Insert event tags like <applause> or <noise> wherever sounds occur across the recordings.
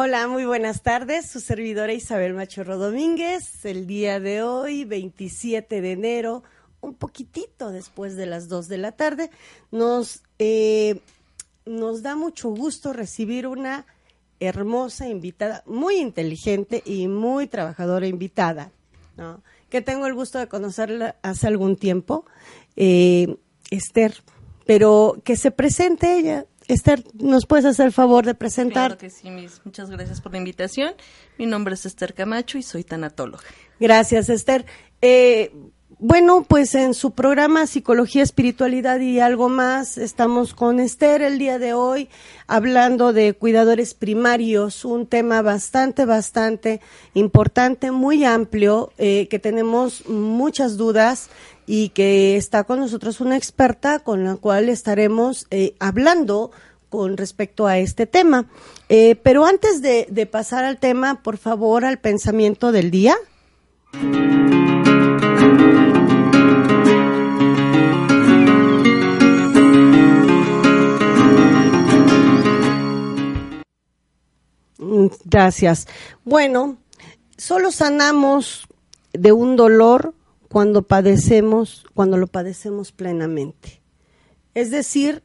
Hola, muy buenas tardes. Su servidora Isabel Machorro Domínguez. El día de hoy, 27 de enero, un poquitito después de las 2 de la tarde, nos, eh, nos da mucho gusto recibir una hermosa invitada, muy inteligente y muy trabajadora invitada, ¿no? que tengo el gusto de conocerla hace algún tiempo, eh, Esther, pero que se presente ella. Esther, ¿nos puedes hacer el favor de presentar? Claro que sí, mis, muchas gracias por la invitación. Mi nombre es Esther Camacho y soy tanatóloga. Gracias, Esther. Eh, bueno, pues en su programa Psicología, Espiritualidad y algo más, estamos con Esther el día de hoy hablando de cuidadores primarios, un tema bastante, bastante importante, muy amplio, eh, que tenemos muchas dudas y que está con nosotros una experta con la cual estaremos eh, hablando con respecto a este tema. Eh, pero antes de, de, pasar al tema, por favor, al pensamiento del día. Gracias. Bueno, solo sanamos de un dolor cuando padecemos, cuando lo padecemos plenamente. Es decir,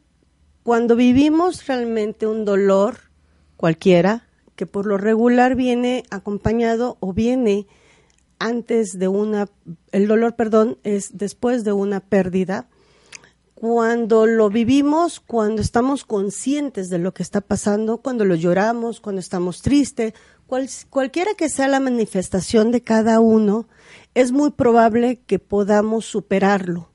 cuando vivimos realmente un dolor cualquiera, que por lo regular viene acompañado o viene antes de una, el dolor, perdón, es después de una pérdida, cuando lo vivimos, cuando estamos conscientes de lo que está pasando, cuando lo lloramos, cuando estamos tristes, cualquiera que sea la manifestación de cada uno, es muy probable que podamos superarlo,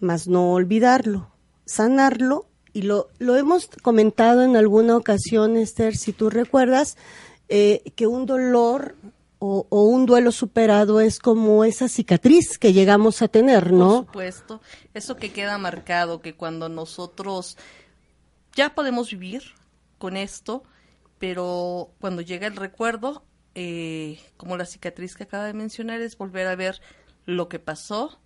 mas no olvidarlo, sanarlo, y lo, lo hemos comentado en alguna ocasión, Esther, si tú recuerdas, eh, que un dolor o, o, un duelo superado es como esa cicatriz que llegamos a tener, ¿no? Por supuesto, eso que queda marcado, que cuando nosotros ya podemos vivir con esto, pero cuando llega el recuerdo, eh, como la cicatriz que acaba de mencionar, es volver a ver lo que pasó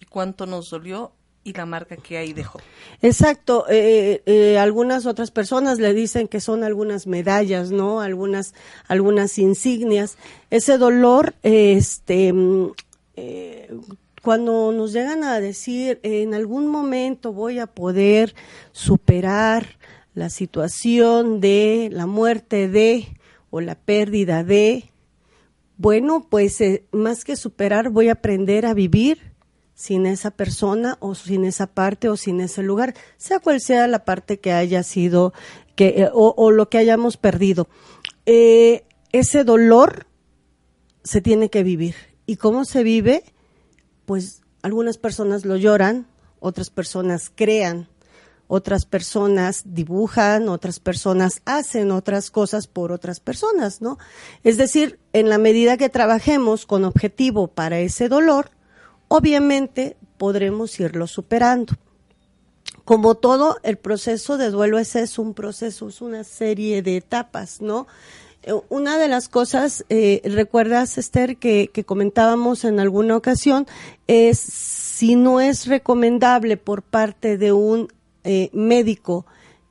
y cuánto nos dolió y la marca que ahí dejó. Exacto. Eh, eh, algunas otras personas le dicen que son algunas medallas, ¿no? Algunas, algunas insignias. Ese dolor, este, eh, cuando nos llegan a decir en algún momento voy a poder superar la situación de la muerte de o la pérdida de, bueno, pues eh, más que superar, voy a aprender a vivir sin esa persona o sin esa parte o sin ese lugar, sea cual sea la parte que haya sido que, eh, o, lo que hayamos perdido. Eh, ese dolor se tiene que vivir. ¿Y cómo se vive? Pues algunas personas lo lloran, otras personas crean, otras personas dibujan, otras personas hacen otras cosas por otras personas, ¿no? Es decir, en la medida que trabajemos con objetivo para ese dolor, obviamente podremos irlo superando. Como todo, el proceso de duelo ese es un proceso, es una serie de etapas, ¿no? Una de las cosas, eh, recuerdas, Esther, que, que comentábamos en alguna ocasión, es si no es recomendable por parte de un eh, médico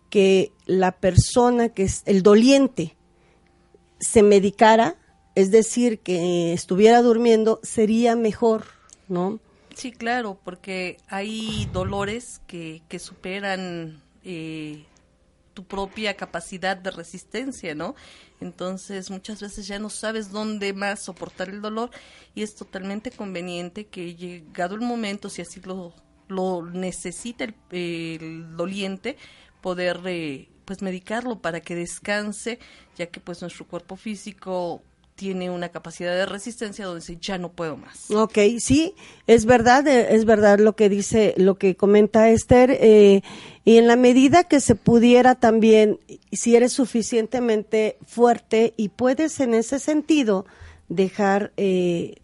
que la persona que es el doliente se medicara, es decir, que estuviera durmiendo, sería mejor, ¿no? Sí, claro, porque hay dolores que, que superan eh, tu propia capacidad de resistencia, ¿no? Entonces muchas veces ya no sabes dónde más soportar el dolor y es totalmente conveniente que llegado el momento, si así lo lo necesita el, doliente poder eh, pues medicarlo para que descanse ya que pues nuestro cuerpo físico tiene una capacidad de resistencia donde dice ya no puedo más. Ok, sí, es verdad, eh, es verdad lo que dice, lo que comenta Esther, eh, y en la medida que se pudiera también, si eres suficientemente fuerte y puedes en ese sentido dejar eh,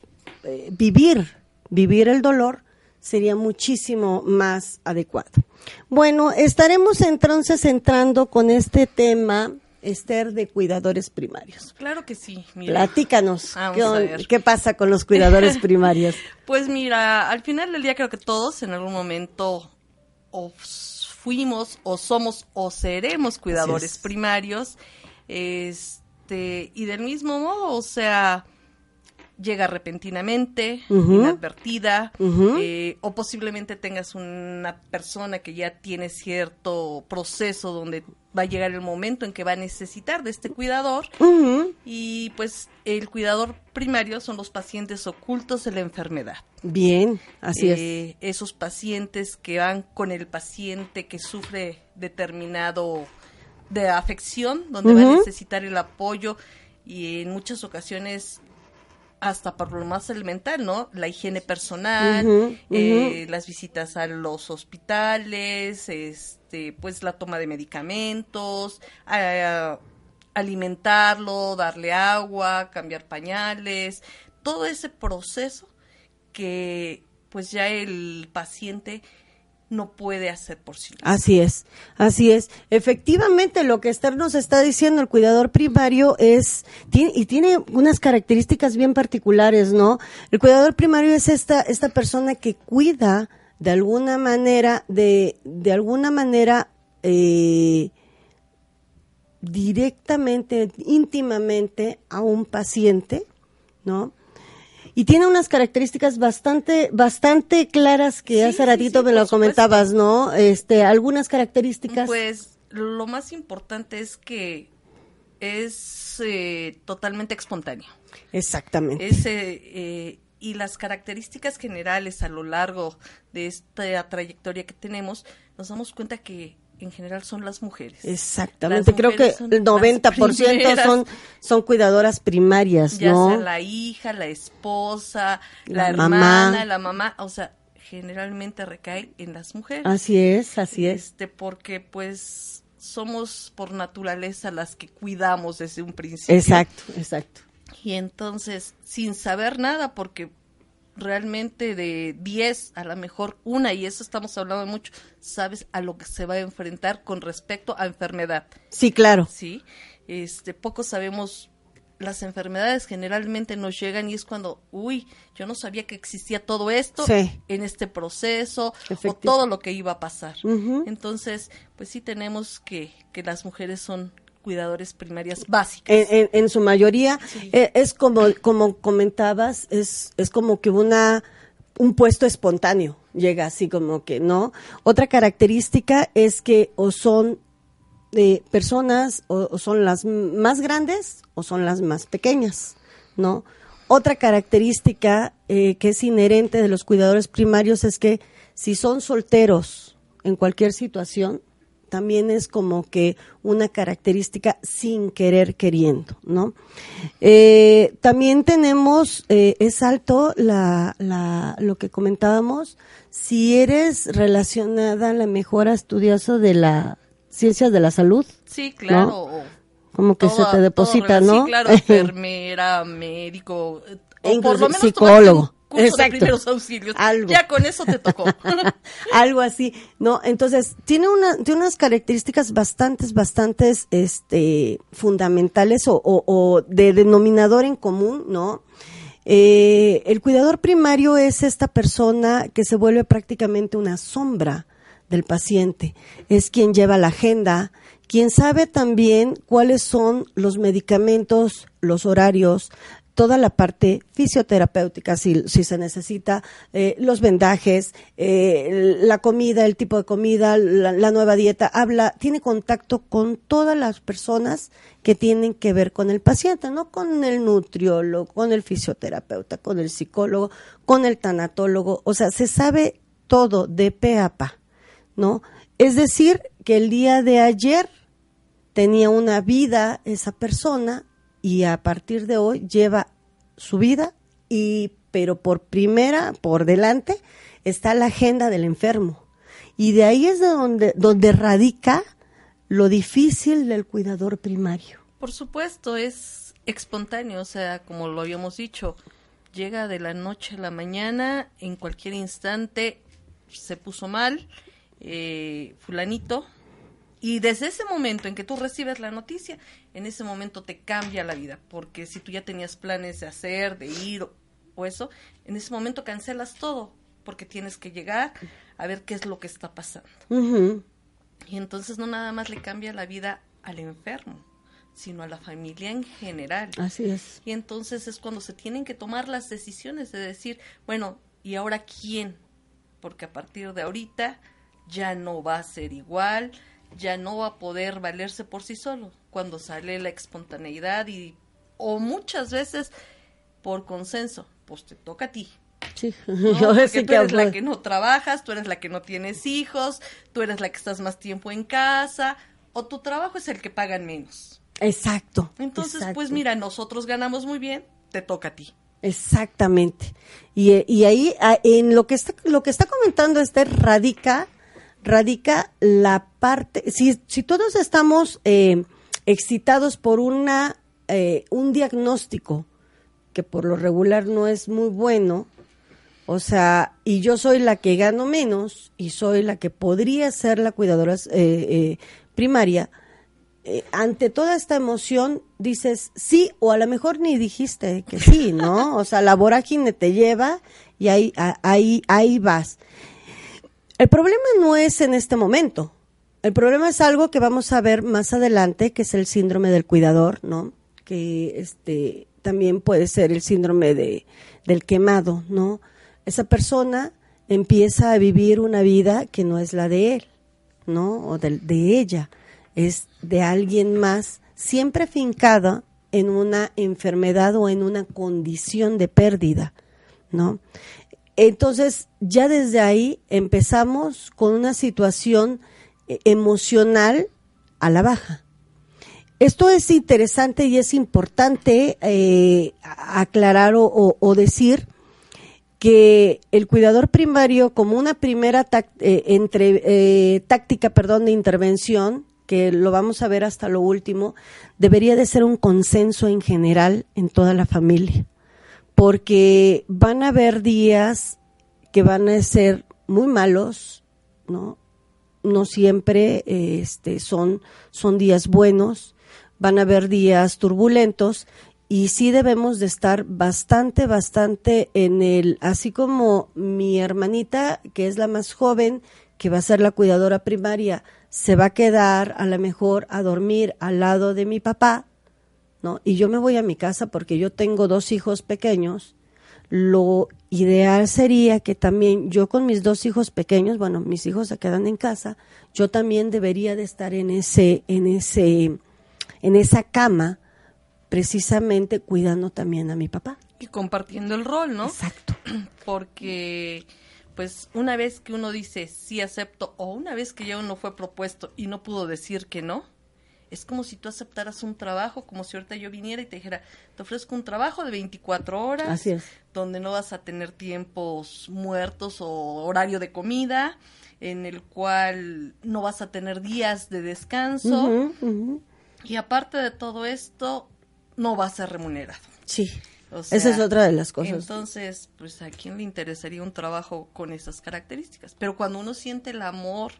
eh, vivir, vivir el dolor, sería muchísimo más adecuado. Bueno, estaremos entonces entrando con este tema, Esther, de cuidadores primarios. Claro que sí. Mira. Platícanos, ¿qué, ¿qué, pasa con los cuidadores <laughs> primarios? pues mira, al final del día creo que todos en algún momento o fuimos o somos o seremos cuidadores primarios. Es, este, y del mismo modo, o sea, llega repentinamente, inadvertida, eh, o posiblemente tengas una persona que ya tiene cierto proceso donde va a llegar el momento en que va a necesitar de este cuidador. Y pues el cuidador primario son los pacientes ocultos de la enfermedad. Bien, así es. Eh, Esos pacientes que van con el paciente que sufre determinado de afección, donde va a necesitar el apoyo y en muchas ocasiones hasta por lo más elemental, ¿no? La higiene personal, eh, las visitas a los hospitales, este, pues la toma de medicamentos, alimentarlo, darle agua, cambiar pañales, todo ese proceso que pues ya el paciente no puede hacer por sí mismo. Así es, así es. Efectivamente, lo que Esther nos está diciendo, el cuidador primario es, tiene, y tiene unas características bien particulares, ¿no? El cuidador primario es esta, esta persona que cuida de alguna manera, de, de alguna manera, eh, directamente, íntimamente a un paciente, ¿no? Y tiene unas características bastante, bastante claras que Sí, hace ratito sí, me lo supuesto. comentabas, ¿no? Este, algunas características. Pues lo más importante es que es eh, totalmente espontáneo. Exactamente. Es, eh, eh, y las características generales a lo largo de esta trayectoria que tenemos, nos damos cuenta que en general son las mujeres. Exactamente. Las Creo que el las 90% primeras. son, son cuidadoras primarias, ya ¿no? sea la hija, la esposa, La la, mamá. hermana, la mamá, o sea, generalmente recae en las mujeres. Así es, así es. Este, porque pues somos por naturaleza las que cuidamos desde un principio. Exacto, exacto. Y entonces, sin saber nada, porque realmente de 10 a lo mejor una, y eso estamos hablando mucho, sabes a lo que se va a enfrentar con respecto a enfermedad. Sí, claro. ¿sí? Este, poco sabemos, las enfermedades generalmente nos llegan y es cuando, uy, yo no sabía que existía todo esto Sí. en este proceso o todo lo que iba a pasar. Entonces, pues sí tenemos que, que las mujeres son cuidadores primarias básicas. En, en- en su mayoría Sí. eh, es como como comentabas es es como que una un puesto espontáneo llega así como que no otra característica es que o son eh, personas o, o son las más grandes o son las más pequeñas no otra característica eh, que es inherente de los cuidadores primarios es que si son solteros en cualquier situación también es como que una característica sin querer queriendo, ¿no? Eh, también tenemos, eh, es alto la, la, lo que comentábamos, si eres relacionada a la mejora estudiosa de la ciencias de la salud, sí, claro. o como que todo- se te deposita, todo, ¿no? Sí, claro, <laughs> enfermera, médico, E o por lo menos psicólogo. Curso Exacto. de primeros auxilios. Algo. Ya con eso te tocó. <laughs> algo así, ¿no? Entonces, tiene una, tiene unas características bastantes, bastantes, este, fundamentales o, o- o de denominador en común, ¿no? Eh, el cuidador primario es esta persona que se vuelve prácticamente una sombra del paciente. Es quien lleva la agenda, quien sabe también cuáles son los medicamentos, los horarios, toda la parte fisioterapéutica, si, si se necesita, eh, los vendajes, eh, la comida, el tipo de comida, la, nueva dieta, habla, tiene contacto con todas las personas que tienen que ver con el paciente, no con el nutriólogo, con el fisioterapeuta, con el psicólogo, con el tanatólogo, o sea, se sabe todo de pe a pa, ¿no? Es decir, que el día de ayer tenía una vida esa persona y a partir de hoy lleva su vida y pero por primera por delante está la agenda del enfermo. Y de ahí es de donde donde radica lo difícil del cuidador primario. Por supuesto, es espontáneo, o sea, como lo habíamos dicho, llega de la noche a la mañana, en cualquier instante se puso mal, eh, fulanito, y desde ese momento en que tú recibes la noticia, en ese momento te cambia la vida, porque si tú ya tenías planes de hacer, de ir o, o eso, en ese momento cancelas todo, porque tienes que llegar a ver qué es lo que está pasando. Y entonces no nada más le cambia la vida al enfermo, sino a la familia en general. Así es. Y entonces es cuando se tienen que tomar las decisiones de decir, bueno, ¿y ahora quién? Porque a partir de ahorita ya no va a ser igual, ya no va a poder valerse por sí solo. Cuando sale la espontaneidad y o muchas veces por consenso, pues te toca a ti. Sí, <laughs> Porque sí tú que eres la que no trabajas, tú eres la que no tienes hijos, tú eres la que estás más tiempo en casa, o tu trabajo es el que pagan menos. Exacto. Entonces, exacto. pues mira, nosotros ganamos muy bien, te toca a ti. Exactamente. Y, eh, y ahí, ah, en lo que está, lo que está comentando Esther, radica, radica la parte, si, si todos estamos eh, excitados por una, eh, un diagnóstico que por lo regular no es muy bueno, o sea, y yo soy la que gano menos y soy la que podría ser la cuidadora eh, primaria, ante toda esta emoción dices sí o a lo mejor ni dijiste que sí, ¿no? O sea, la vorágine te lleva y ahí, ahí, ahí vas. El problema no es en este momento. El problema es algo que vamos a ver más adelante, que es el síndrome del cuidador, ¿no? Que este también puede ser el síndrome de, del quemado, ¿no? Esa persona empieza a vivir una vida que no es la de él, ¿no? O de, de ella, es de alguien más, siempre fincada en una enfermedad o en una condición de pérdida, ¿no? Entonces, ya desde ahí empezamos con una situación eh, emocional a la baja. Esto es interesante y es importante eh, aclarar o, decir que el cuidador primario como una primera eh, entre, táctica perdón, de intervención, que lo vamos a ver hasta lo último, debería de ser un consenso en general en toda la familia, porque van a haber días que van a ser muy malos, ¿no? No siempre este, son, son días buenos, van a haber días turbulentos y sí debemos de estar bastante, bastante en el, así como mi hermanita, que es la más joven, que va a ser la cuidadora primaria, se va a quedar a lo mejor a dormir al lado de mi papá, ¿no? Y yo me voy a mi casa porque yo tengo dos hijos pequeños. Lo ideal sería que también yo con mis dos hijos pequeños, bueno, mis hijos se quedan en casa, yo también debería de estar en ese, en ese, en esa cama, precisamente cuidando también a mi papá. Y compartiendo el rol, ¿no? Exacto. <clears throat> Porque, pues, una vez que uno dice sí acepto, o una vez que ya uno fue propuesto y no pudo decir que no, es como si tú aceptaras un trabajo, como si ahorita yo viniera y te dijera, te ofrezco un trabajo de 24 horas, Así es. donde no vas a tener tiempos muertos o horario de comida, en el cual no vas a tener días de descanso, y aparte de todo esto, no va a ser remunerado. Sí. O Esa es otra de las cosas. Entonces, pues a quién le interesaría un trabajo con esas características. Pero cuando uno siente el amor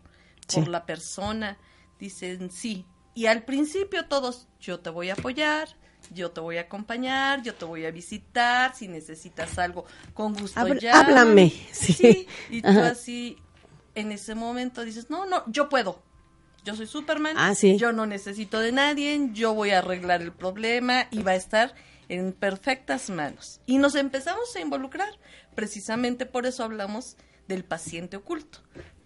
por Sí. la persona, dicen sí. Y al principio todos, yo te voy a apoyar, yo te voy a acompañar, yo te voy a visitar, si necesitas algo, con gusto Habl- llámame. háblame, sí. Y tú Ajá. así, en ese momento dices, no, no, yo puedo. Yo soy Superman, Ah, sí. yo no necesito de nadie, yo voy a arreglar el problema y va a estar en perfectas manos. Y nos empezamos a involucrar. Precisamente por eso hablamos del paciente oculto,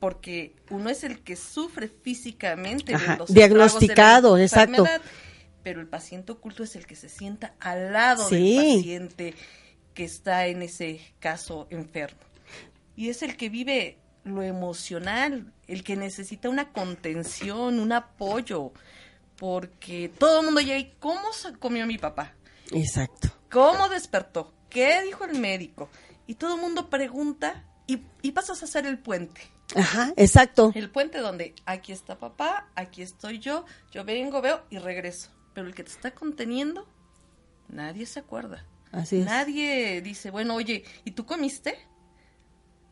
porque uno es el que sufre físicamente de los diagnosticado, de exacto. pero el paciente oculto es el que se sienta al lado Sí. del paciente que está en ese caso enfermo. Y es el que vive lo emocional, el que necesita una contención, un apoyo, porque todo el mundo llega y ¿cómo se comió mi papá? Exacto. ¿Cómo despertó? ¿Qué dijo el médico? Y todo el mundo pregunta y, y pasas a hacer el puente. Ajá, exacto. El puente donde aquí está papá, aquí estoy yo, yo vengo, veo y regreso. Pero el que te está conteniendo, nadie se acuerda. Así es. Nadie dice, bueno, oye, ¿y tú comiste?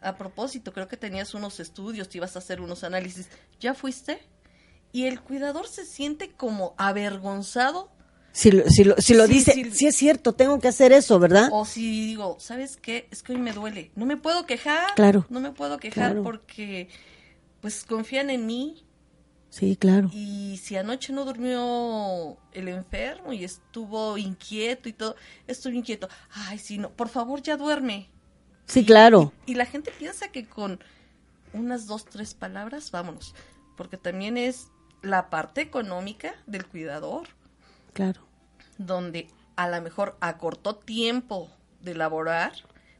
A propósito, creo que tenías unos estudios, te ibas a hacer unos análisis. ¿Ya fuiste? Y el cuidador se siente como avergonzado Si lo, si lo, si lo Sí, dice, sí es cierto, tengo que hacer eso, ¿verdad? O si digo, ¿sabes qué? Es que hoy me duele. No me puedo quejar. Claro. No me puedo quejar Claro. porque, pues, confían en mí. Sí, claro. Y si anoche no durmió el enfermo y estuvo inquieto y todo, estoy inquieto. Ay, sí, no, por favor ya duerme. Sí, claro. Y, y la gente piensa que con unas dos, tres palabras, vámonos. Porque también es la parte económica del cuidador. Claro. Donde a lo mejor acortó tiempo de laborar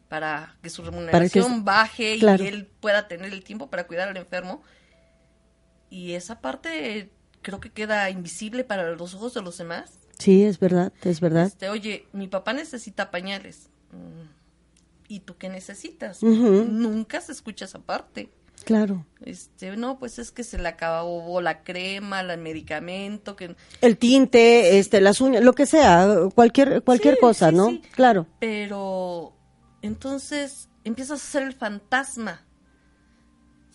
para que su remuneración baje y él pueda tener el tiempo para cuidar al enfermo. Y esa parte creo que queda invisible para los ojos de los demás. Sí, es verdad, es verdad. Este, oye, mi papá necesita pañales. Mm, ¿Y tú qué necesitas? Nunca se escucha esa parte. Claro. Este, no, pues es que se le acabó la crema, el medicamento, que el tinte, este, las uñas, lo que sea, cualquier cualquier cosa, ¿no? Claro. Pero entonces empiezas a ser el fantasma.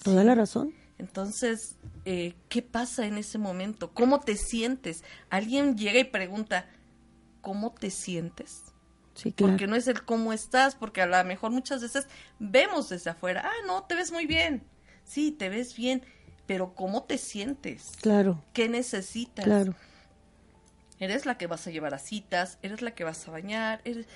Toda la razón. Entonces, eh, ¿qué pasa en ese momento? ¿Cómo te sientes? Alguien llega y pregunta, ¿cómo te sientes? Sí, claro. Porque no es el cómo estás, porque a lo mejor muchas veces vemos desde afuera, ah, no, te ves muy bien. Sí, te ves bien, pero ¿cómo te sientes? Claro. ¿Qué necesitas? Claro. Eres la que vas a llevar a citas, eres la que vas a bañar, eres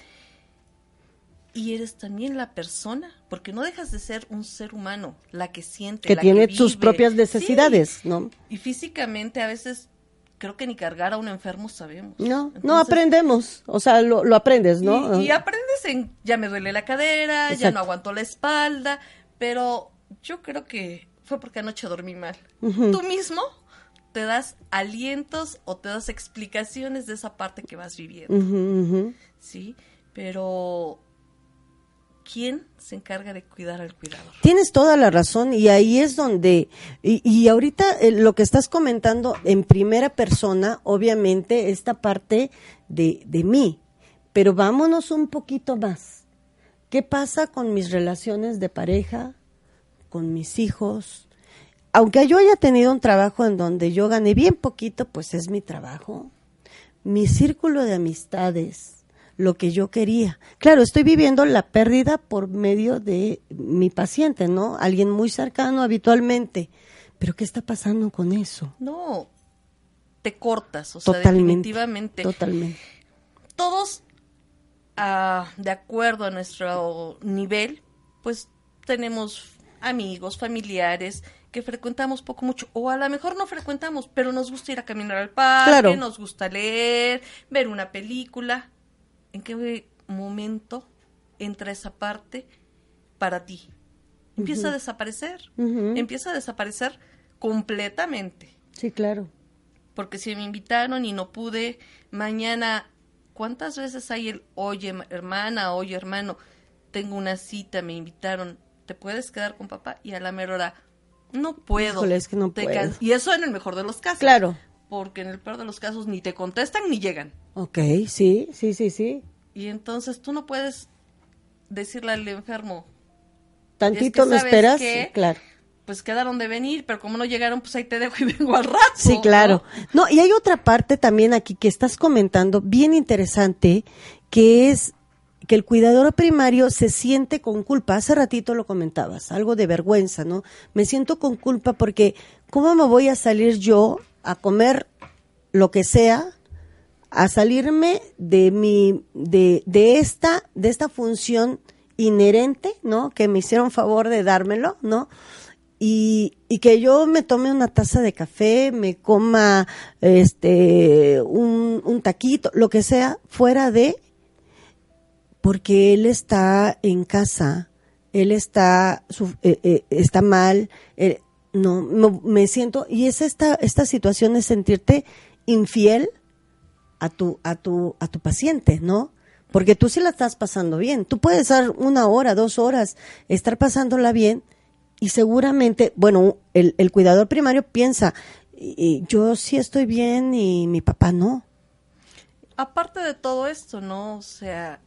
y eres también la persona, porque no dejas de ser un ser humano, la que siente, que tiene sus propias necesidades, ¿no? Y físicamente a veces creo que ni cargar a un enfermo sabemos. No, no aprendemos, o sea, lo, aprendes, ¿no? Y, aprendes en, ya me duele la cadera, ya no aguanto la espalda, pero yo creo que fue porque anoche dormí mal. Tú mismo te das alientos o te das explicaciones de esa parte que vas viviendo. Sí, pero ¿quién se encarga de cuidar al cuidador? Tienes toda la razón y ahí es donde, y, ahorita eh, lo que estás comentando en primera persona, obviamente, esta parte de, de mí, pero vámonos un poquito más. ¿Qué pasa con mis relaciones de pareja, con mis hijos? Aunque yo haya tenido un trabajo en donde yo gané bien poquito, pues es mi trabajo. Mi círculo de amistades, lo que yo quería. Claro, estoy viviendo la pérdida por medio de mi paciente, ¿no? Alguien muy cercano habitualmente. Pero ¿qué está pasando con eso? No, te cortas, o sea, definitivamente. Totalmente. Todos, ah, de acuerdo a nuestro nivel, pues tenemos amigos, familiares, que frecuentamos poco mucho, o a lo mejor no frecuentamos, pero nos gusta ir a caminar al parque, nos gusta leer, ver una película. ¿en qué momento entra esa parte para ti? Empieza a desaparecer, empieza a desaparecer completamente. Sí, claro. Porque si me invitaron y no pude, mañana, ¿cuántas veces hay el, oye hermana, oye hermano, tengo una cita, me invitaron, ¿te puedes quedar con papá? Y a la mera hora, no puedo. es que no puedo. Y eso en el mejor de los casos. Claro porque en el peor de los casos ni te contestan ni llegan. Ok, sí, sí, sí, sí. Y entonces tú no puedes decirle al enfermo. Tantito me esperas, claro. Pues quedaron de venir, pero como no llegaron, pues ahí te dejo y <laughs> vengo al rato. Sí, claro. ¿no? y hay otra parte también aquí que estás comentando, bien interesante, que es que el cuidador primario se siente con culpa. Hace ratito lo comentabas, algo de vergüenza, ¿no? Me siento con culpa porque ¿cómo me voy a salir yo a comer lo que sea, a salirme de mi, de, de esta, de esta función inherente, ¿no? Que me hicieron favor de dármelo, ¿no? Y, y, que yo me tome una taza de café, me coma este un, un taquito, lo que sea, fuera de porque él está en casa, él está eh, eh, está mal, no, me siento, y es esta, esta situación de sentirte infiel a tu, a tu, a tu paciente, ¿no? Porque tú sí la estás pasando bien. Tú puedes dar una hora, dos horas, estar pasándola bien, y seguramente, bueno, el, el cuidador primario piensa, yo sí estoy bien y mi papá no. Aparte de todo esto, ¿no? O sea,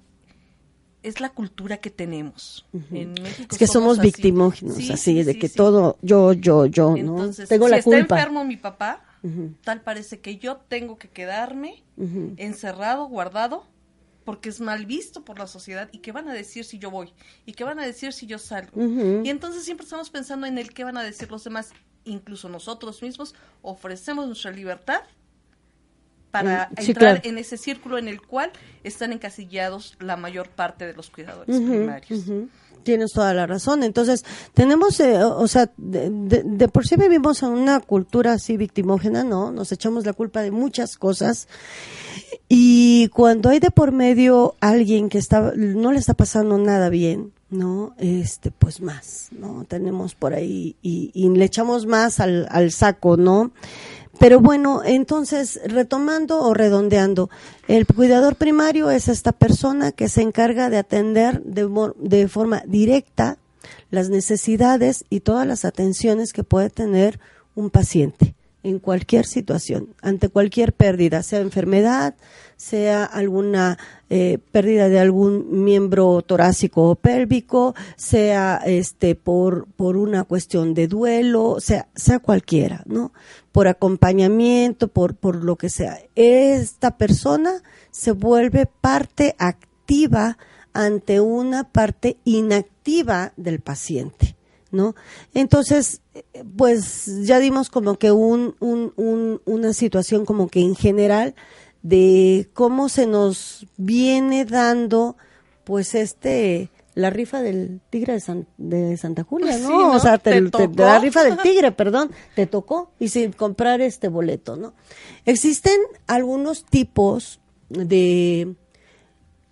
es la cultura que tenemos. En México es que somos, victimógenos, así, de que todo yo, yo, yo, ¿no? Tengo si está enfermo mi papá, tal parece que yo tengo que quedarme encerrado, guardado, porque es mal visto por la sociedad y qué van a decir si yo voy y qué van a decir si yo salgo. Y entonces siempre estamos pensando en el qué van a decir los demás. Incluso nosotros mismos ofrecemos nuestra libertad para mm, entrar en ese círculo en el cual están encasillados la mayor parte de los cuidadores primarios. Tienes toda la razón. Entonces, tenemos, eh, o sea, de, por sí vivimos en una cultura así victimógena, ¿no? Nos echamos la culpa de muchas cosas. Y cuando hay de por medio alguien que está, no le está pasando nada bien, ¿no? Este, pues más, ¿no? Tenemos por ahí y, y le echamos más al, al saco, ¿no? Pero bueno, entonces, retomando o redondeando, el cuidador primario es esta persona que se encarga de atender de, forma directa las necesidades y todas las atenciones que puede tener un paciente en cualquier situación, ante cualquier pérdida, sea enfermedad, sea alguna eh, pérdida de algún miembro torácico o pélvico, sea este por por una cuestión de duelo, sea sea cualquiera, ¿no? Por acompañamiento, por por lo que sea. Esta persona se vuelve parte activa ante una parte inactiva del paciente. ¿no? Entonces, pues ya dimos como que un, un, una situación como que en general de cómo se nos viene dando, pues este, la rifa del tigre de, Santa Julia, ¿no? O sea, la rifa del tigre, perdón, te tocó y sin comprar este boleto, ¿no? Existen algunos tipos de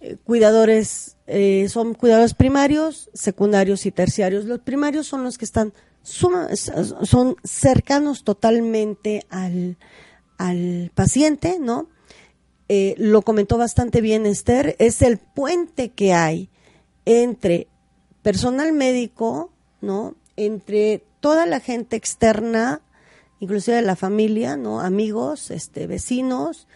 eh, cuidadores eh, son cuidadores primarios, secundarios y terciarios. Los primarios son los que están son cercanos totalmente al, al paciente, ¿no? Eh, lo comentó bastante bien Esther, es el puente que hay entre personal médico, ¿no? Entre toda la gente externa, inclusive la familia, ¿no? Amigos, este, vecinos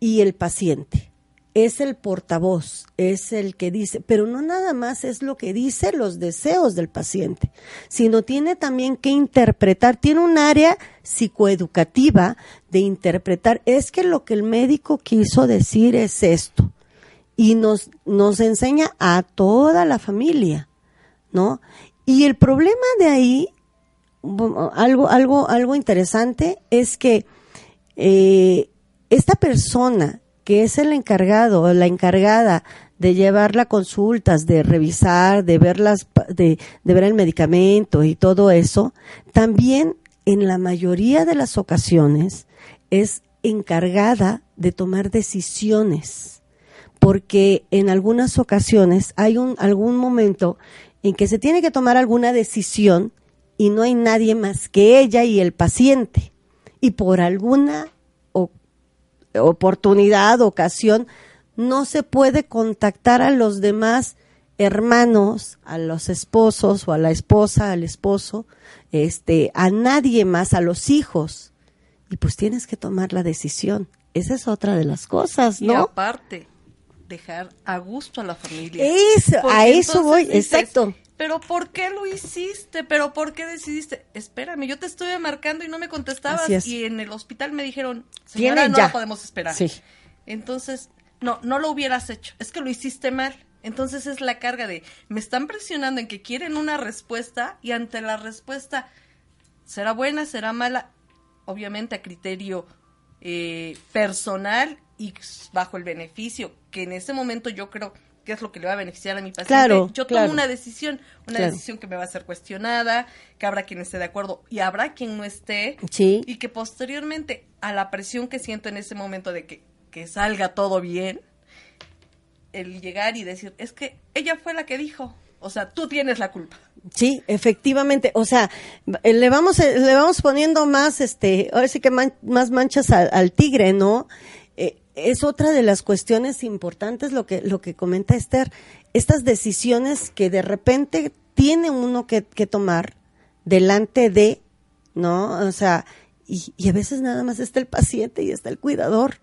y el paciente es el portavoz, es el que dice, pero no nada más es lo que dice los deseos del paciente, sino tiene también que interpretar, tiene un área psicoeducativa de interpretar, es que lo que el médico quiso decir es esto, y nos, nos enseña a toda la familia, ¿no? Y el problema de ahí, algo, algo, algo interesante es que eh, esta persona que es el encargado o la encargada de llevar las consultas, de revisar, de ver las, de, de ver el medicamento y todo eso, también en la mayoría de las ocasiones es encargada de tomar decisiones, porque en algunas ocasiones hay un, algún momento en que se tiene que tomar alguna decisión y no hay nadie más que ella y el paciente. Y por alguna oportunidad, ocasión, no se puede contactar a los demás hermanos, a los esposos o a la esposa, al esposo, este, a nadie más, a los hijos. Y pues tienes que tomar la decisión. Esa es otra de las cosas, ¿no? Y aparte, dejar a gusto a la familia. Eso, a eso voy, exacto pero ¿por qué lo hiciste? ¿Pero por qué decidiste? Espérame, yo te estuve marcando y no me contestabas y en el hospital me dijeron, señora, no la podemos esperar. Sí. Entonces, no, no lo hubieras hecho, es que lo hiciste mal. Entonces es la carga de, me están presionando en que quieren una respuesta y ante la respuesta, ¿será buena, será mala? Obviamente a criterio eh, personal y bajo el beneficio, que en ese momento yo creo qué es lo que le va a beneficiar a mi paciente. Claro, Yo tomo una decisión, una decisión que me va a ser cuestionada, que habrá quien esté de acuerdo y habrá quien no esté. Sí. Y que posteriormente a la presión que siento en ese momento de que, que salga todo bien, el llegar y decir, es que ella fue la que dijo, o sea, tú tienes la culpa. Sí, efectivamente. O sea, le vamos, le vamos poniendo más, este, ahora sí que más manchas al, tigre, ¿no? Es otra de las cuestiones importantes lo que, lo que comenta Esther, estas decisiones que de repente tiene uno que, tomar delante de, ¿no? O sea, y, y, a veces nada más está el paciente y está el cuidador,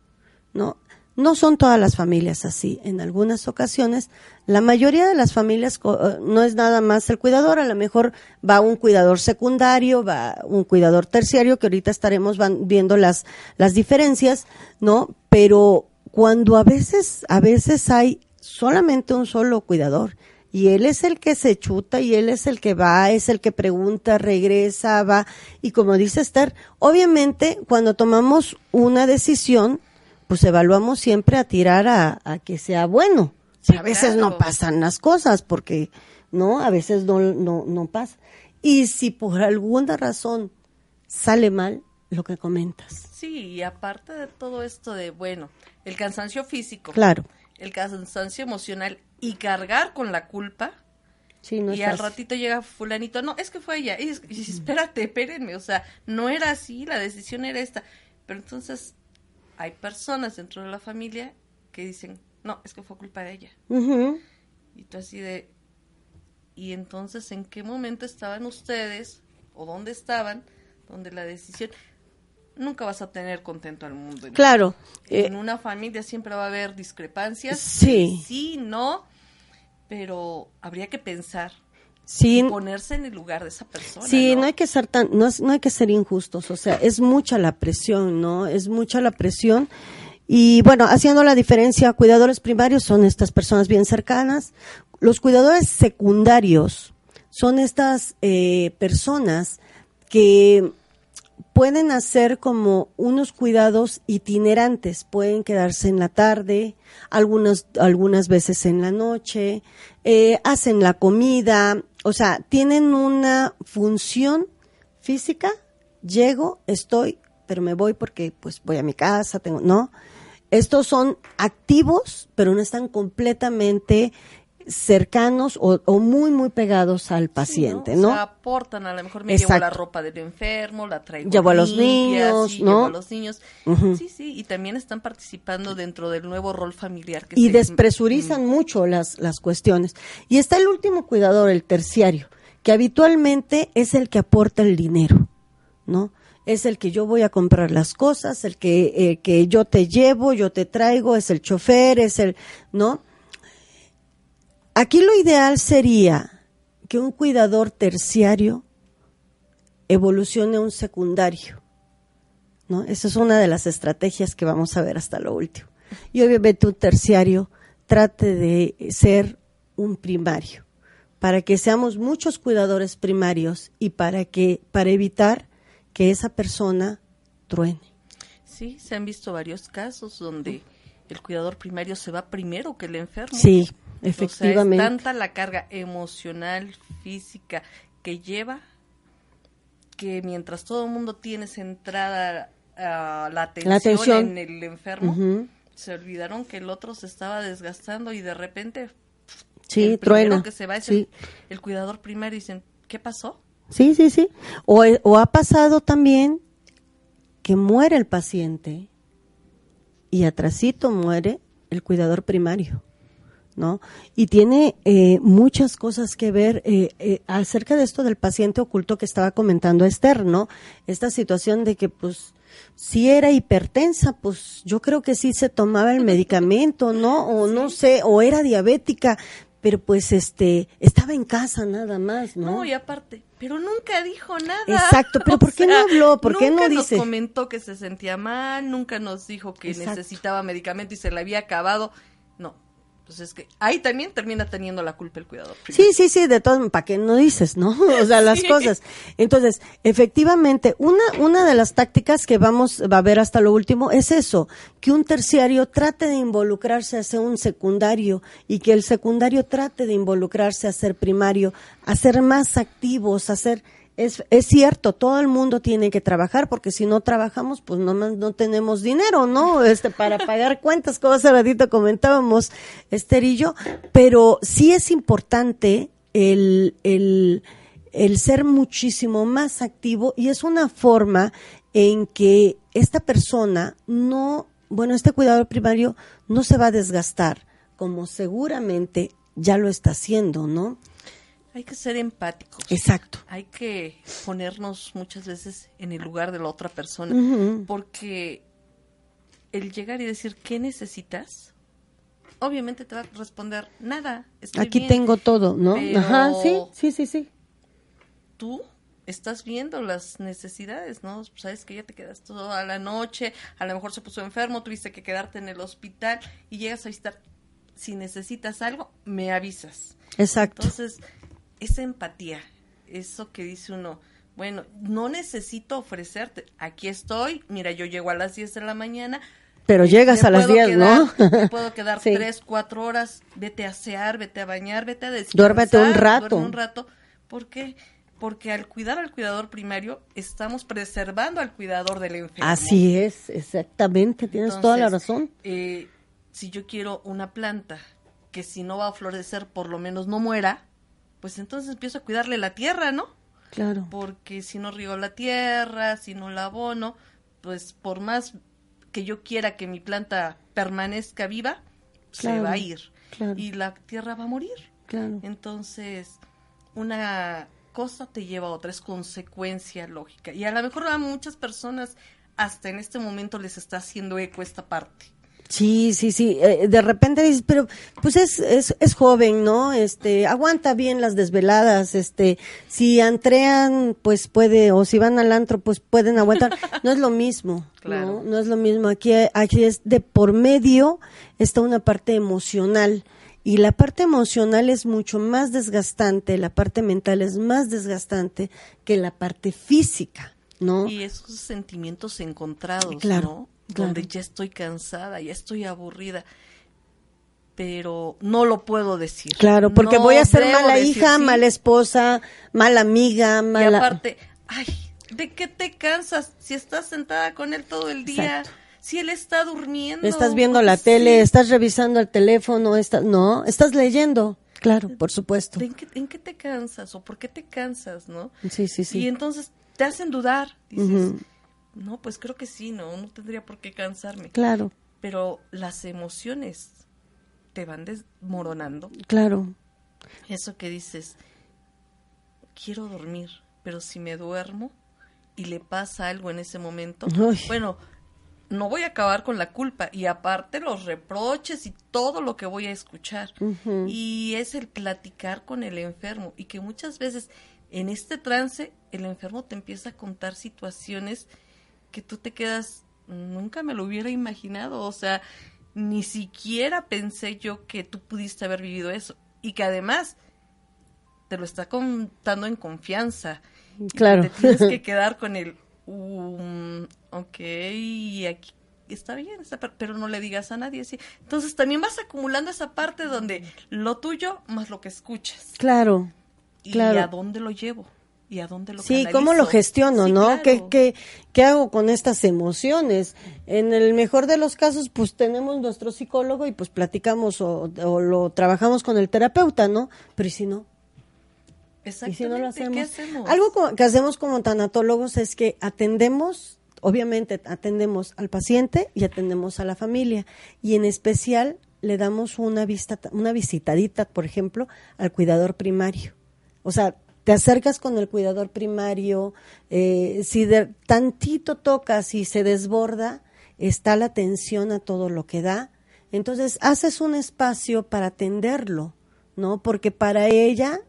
¿no? No son todas las familias así. En algunas ocasiones, la mayoría de las familias eh, no es nada más el cuidador, a lo mejor va un cuidador secundario, va un cuidador terciario, que ahorita estaremos viendo las, las diferencias, ¿no? Pero cuando a veces, a veces hay solamente un solo cuidador Y él es el que se chuta y él es el que va, es el que pregunta, regresa, va. Y como dice Esther, obviamente cuando tomamos una decisión, pues evaluamos siempre a tirar a, a que sea bueno. Sí, a veces no pasan las cosas porque, ¿no? A veces no, no, no pasa. Y si por alguna razón sale mal, lo que comentas. Sí, y aparte de todo esto de, bueno, el cansancio físico, Claro. el cansancio emocional y cargar con la culpa, Sí, no y al ratito llega fulanito, no, es que fue ella, y, y espérate, espérenme, o sea, no era así, la decisión era esta. Pero entonces hay personas dentro de la familia que dicen, no, es que fue culpa de ella. Y tú así de, ¿y entonces en qué momento estaban ustedes o dónde estaban donde la decisión... Nunca vas a tener contento al mundo. en- Claro. En eh, una familia siempre va a haber discrepancias. Sí. Sí, no, pero habría que pensar y ponerse en el lugar de esa persona. Sí, ¿no? no hay que ser tan, no, es- no hay que ser injustos, o sea, es mucha la presión, ¿no? Es mucha la presión. Y bueno, haciendo la diferencia, cuidadores primarios son estas personas bien cercanas. Los cuidadores secundarios son estas eh, personas que pueden hacer como unos cuidados itinerantes, pueden quedarse en la tarde, algunas, algunas veces en la noche, eh, hacen la comida, o sea, tienen una función física, llego, estoy, pero me voy porque pues voy a mi casa, tengo, ¿no? Estos son activos, pero no están completamente cercanos o, o muy, muy pegados al paciente, Sí, ¿no? O sea, aportan, a lo mejor me llevo la ropa del enfermo, la traigo Llevo a los niños, sí, ¿no? llevo a los niños. Sí, sí, y también están participando dentro del nuevo rol familiar. Que y se- despresurizan mucho las, las cuestiones. Y está el último cuidador, el terciario, que habitualmente es el que aporta el dinero, ¿no? Es el que yo voy a comprar las cosas, el que, eh, que yo te llevo, yo te traigo, es el chofer, es el, ¿no? Aquí lo ideal sería que un cuidador terciario evolucione a un secundario. ¿no? Esa es una de las estrategias que vamos a ver hasta lo último. Y obviamente un terciario trate de ser un primario, para que seamos muchos cuidadores primarios y para que para evitar que esa persona truene. Sí, se han visto varios casos donde el cuidador primario se va primero que el enfermo. Sí, O sea, es efectivamente. tanta la carga emocional, física que lleva que mientras todo el mundo tiene centrada ah, la, atención atención. en el enfermo, se olvidaron que el otro se estaba desgastando y de repente Sí, el primero truena. que se va es Sí. el, el cuidador primario y dicen, ¿qué pasó? Sí, sí, sí. O, e- o ha pasado también que muere el paciente y atrasito muere el cuidador primario, ¿no? Y tiene eh, muchas cosas que ver eh, eh, acerca de esto del paciente oculto que estaba comentando Esther, ¿no? Esta situación de que, pues, si era hipertensa, pues yo creo que sí se tomaba el medicamento, ¿no? O no sé, o era diabética, pero pues este estaba en casa nada más, ¿no? No, y aparte, pero nunca dijo nada. Exacto, <laughs> pero ¿por qué no sea, habló? ¿Por qué no nunca dice? nos comentó que se sentía mal, nunca nos dijo que Exacto. necesitaba medicamento y se le había acabado. Pues es que ahí también termina teniendo la culpa el cuidador. Sí, sí, sí, de todas, ¿para qué no dices, no? <laughs> O sea, las Sí. cosas. Entonces, efectivamente, una, una de las tácticas que vamos a ver hasta lo último es eso, que un terciario trate de involucrarse a ser un secundario y que el secundario trate de involucrarse a ser primario, a ser más activos, a ser... Es, cierto, todo el mundo tiene que trabajar porque si no trabajamos, pues no, no tenemos dinero, ¿no? Este, para pagar cuentas, como hace ratito comentábamos Esther y yo, pero sí es importante el, el, el ser muchísimo más activo y es una forma en que esta persona no, bueno, este cuidador primario no se va a desgastar como seguramente ya lo está haciendo, ¿no? Hay que ser empáticos. Exacto. Hay que ponernos muchas veces en el lugar de la otra persona. Porque el llegar y decir, ¿qué necesitas? Obviamente te va a responder, nada. estoy Aquí bien". tengo todo, ¿no? Ajá, sí, sí, sí, sí. tú estás viendo las necesidades, ¿no? Sabes que ya te quedas toda la noche, a lo mejor se puso enfermo, tuviste que quedarte en el hospital y llegas a visitar. si necesitas algo, me avisas. Exacto. Entonces, esa empatía, eso que dice uno, bueno, no necesito ofrecerte, aquí estoy, mira, yo llego a las 10 de la mañana. Pero llegas a las 10, ¿no? me <laughs> puedo quedar sí. 3, 4 horas, vete a asear, vete a bañar, vete a descansar. Duérmete un rato. un rato. ¿Por qué? Porque al cuidar al cuidador primario, estamos preservando al cuidador del enfermo. Así es, exactamente, tienes Entonces, toda la razón. Eh, si yo quiero una planta que si no va a florecer, por lo menos no muera, pues entonces empiezo a cuidarle la tierra, ¿no? Claro. Porque si no riego la tierra, si no la abono, pues por más que yo quiera que mi planta permanezca viva, claro, se va a ir. Claro. Y la tierra va a morir. Claro. Entonces, una cosa te lleva a otra, es consecuencia lógica. Y a lo mejor a muchas personas hasta en este momento les está haciendo eco esta parte. Sí, sí, sí. Eh, de repente dices, pero pues es, es, es joven, ¿no? Este, aguanta bien las desveladas, este, si entrean, pues puede, o si van al antro, pues pueden aguantar. <laughs> No es lo mismo, Claro. ¿no? No es lo mismo. Aquí, aquí es de por medio está una parte emocional. Y la parte emocional es mucho más desgastante, la parte mental es más desgastante que la parte física, ¿no? Y esos sentimientos encontrados, Claro, ¿no? Claro. Donde ya estoy cansada, ya estoy aburrida, pero no lo puedo decir. Claro, porque No voy a ser mala hija, sí. mala esposa, mala amiga, Y mala... aparte, ay, ¿de qué te cansas si estás sentada con él todo el día? Exacto. Si él está durmiendo. Estás viendo la Sí. tele, estás revisando el teléfono, estás, no, estás leyendo. Claro, por supuesto. ¿En qué, en qué te cansas o por qué te cansas, no? Sí, sí, sí. Y entonces te hacen dudar. Dices. No, pues creo que sí, no, no tendría por qué cansarme. Claro, Pero las emociones te van desmoronando. claro. Eso que dices, quiero dormir, pero si me duermo y le pasa algo en ese momento, Uy. bueno, no voy a acabar con la culpa y aparte los reproches y todo lo que voy a escuchar. Y es el platicar con el enfermo y que muchas veces en este trance el enfermo te empieza a contar situaciones que tú te quedas, nunca me lo hubiera imaginado, o sea, ni siquiera pensé yo que tú pudiste haber vivido eso y que además te lo está contando en confianza. y Claro. te tienes que <laughs> quedar con el, um, ok, y aquí está bien, está pero no le digas a nadie. ¿sí? Entonces también vas acumulando esa parte donde lo tuyo más lo que escuchas. Claro. ¿Y Claro. a dónde lo llevo? ¿Y a dónde lo Sí, ¿cómo lo gestiono, Sí, no? claro. ¿Qué, qué, qué hago con estas emociones? En el mejor de los casos, pues tenemos nuestro psicólogo y pues platicamos o, o lo trabajamos con el terapeuta, ¿no? Pero ¿y si no? ¿Y si no lo hacemos? ¿Qué hacemos? Algo que hacemos como tanatólogos es que atendemos, obviamente atendemos al paciente y atendemos a la familia. Y en especial le damos una, vista, una visitadita, por ejemplo, al cuidador primario. O sea, te acercas con el cuidador primario, eh, si tantito tocas y se desborda, está la atención a todo lo que da. Entonces haces un espacio para atenderlo, ¿no? Porque para ella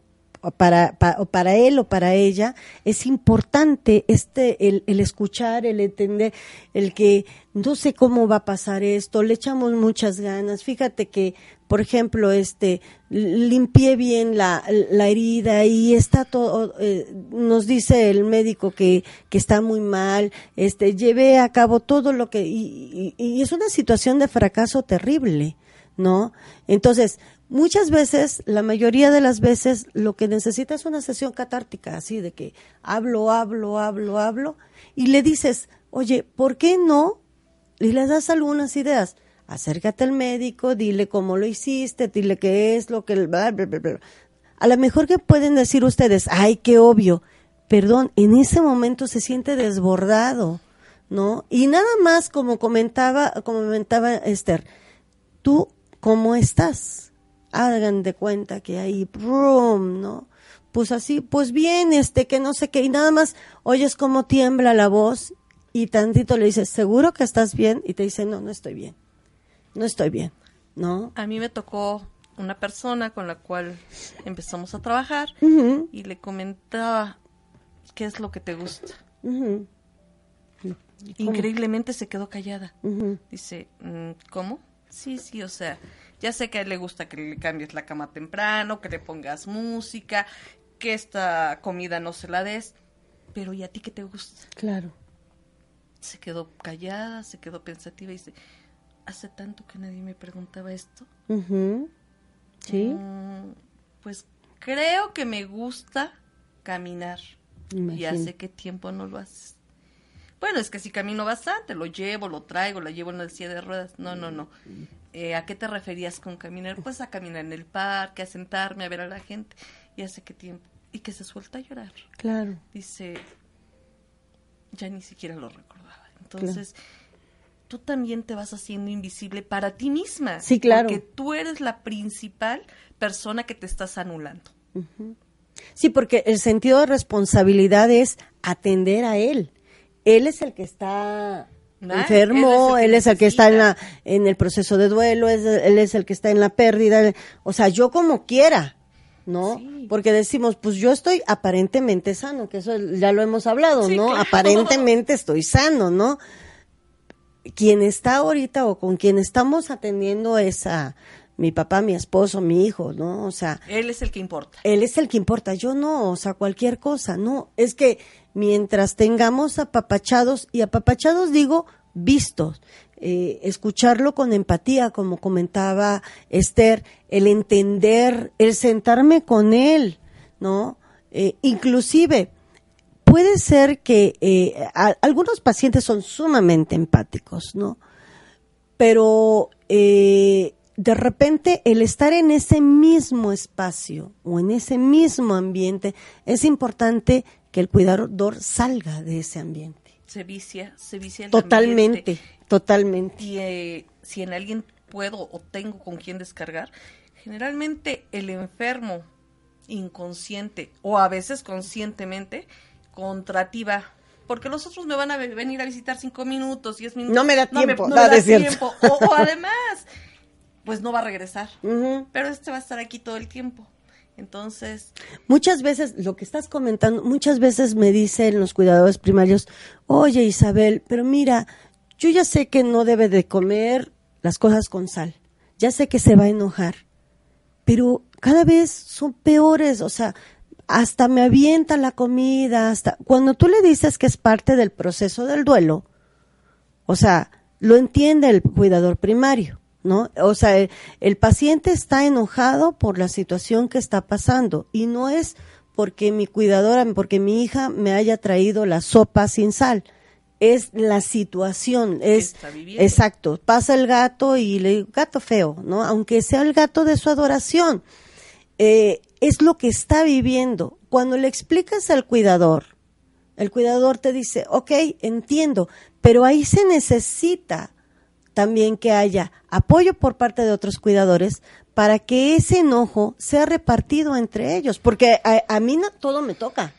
o para, pa- o para él o para ella, es importante este, el, el escuchar, el entender, el que no sé cómo va a pasar esto, le echamos muchas ganas. Fíjate que, por ejemplo, este, limpié bien la, la herida y está todo, eh, nos dice el médico que, que está muy mal, este, llevé a cabo todo lo que, y, es una situación de fracaso terrible. ¿no? Entonces, muchas veces, la mayoría de las veces, lo que necesita es una sesión catártica, así de que hablo, hablo, hablo, hablo, y le dices, oye, ¿por qué no? Y le das algunas ideas. Acércate al médico, dile cómo lo hiciste, dile qué es lo que... bla. A lo mejor que pueden decir ustedes, ay, qué obvio. Perdón, en ese momento se siente desbordado, ¿no? Y nada más, como comentaba, como comentaba Esther, tú cómo estás. Hagan de cuenta que ahí, brum, ¿no? Pues así, pues bien, este, que no sé qué, y nada más oyes cómo tiembla la voz y tantito le dices, ¿seguro que estás bien? Y te dice, no, no estoy bien, no estoy bien, ¿no? A mí me tocó una persona con la cual empezamos a trabajar y le comentaba qué es lo que te gusta. Increíblemente se quedó callada. Dice, "Mm, ¿cómo? Sí, sí, o sea, ya sé que a él le gusta que le cambies la cama temprano, que le pongas música, que esta comida no se la des, pero ¿y a ti qué te gusta? Claro. Se quedó callada, se quedó pensativa y dice, hace tanto que nadie me preguntaba esto. Sí. Mm, pues creo que me gusta caminar. Y Imagino. hace qué tiempo no lo haces. Bueno, es que si camino bastante, lo llevo, lo traigo, la llevo en el silla de ruedas. No, no, no. Eh, ¿A qué te referías con caminar? Pues a caminar en el parque, a sentarme, a ver a la gente. Y hace qué tiempo. Y que se suelta a llorar. Claro. Dice, ya ni siquiera lo recordaba. Entonces, tú también te vas haciendo invisible para ti misma. Sí, claro. Porque tú eres la principal persona que te estás anulando. Sí, porque el sentido de responsabilidad es atender a él. Él es el que está enfermo, él él es el que está en, la, en el proceso de duelo, es- él es el que está en la pérdida. O sea, yo como quiera, ¿no? Sí. Porque decimos, pues yo estoy aparentemente sano, que eso ya lo hemos hablado, Sí, ¿no? claro. Aparentemente estoy sano, ¿no? Quien está ahorita o con quien estamos atendiendo es a mi papá, mi esposo, mi hijo, ¿no? O sea, Él es el que importa. él es el que importa, yo no, o sea, cualquier cosa, no. Es que mientras tengamos apapachados, y apapachados digo vistos, eh, escucharlo con empatía, como comentaba Esther, el entender, el sentarme con él, ¿no? Eh, inclusive, puede ser que eh, a- algunos pacientes son sumamente empáticos, ¿no? pero eh, de repente el estar en ese mismo espacio o en ese mismo ambiente es importante que el cuidador salga de ese ambiente. Se vicia, se vicia el Totalmente, ambiente. totalmente. Y eh, si en alguien puedo o tengo con quien descargar, generalmente el enfermo inconsciente o a veces conscientemente contra ti va. Porque los otros me van a ve- venir a visitar cinco minutos, diez minutos. No me da tiempo, no no, me da tiempo. O, o además, pues no va a regresar. Pero este va a estar aquí todo el tiempo. Entonces, Muchas veces, lo que estás comentando, muchas veces me dicen los cuidadores primarios, oye Isabel, pero mira, yo ya sé que no debe de comer las cosas con sal, ya sé que se va a enojar, pero cada vez son peores, o sea, hasta me avienta la comida, hasta cuando tú le dices que es parte del proceso del duelo, o sea, lo entiende el cuidador primario, ¿no? O sea, el, el paciente está enojado por la situación que está pasando y no es porque mi cuidadora, porque mi hija me haya traído la sopa sin sal. Es la situación, es exacto. Pasa el gato y le digo, gato feo, ¿no? Aunque sea el gato de su adoración. Eh, es lo que está viviendo. Cuando le explicas al cuidador, el cuidador te dice, ok, entiendo, pero ahí se necesita también que haya apoyo por parte de otros cuidadores para que ese enojo sea repartido entre ellos, porque a, a mí no todo me toca,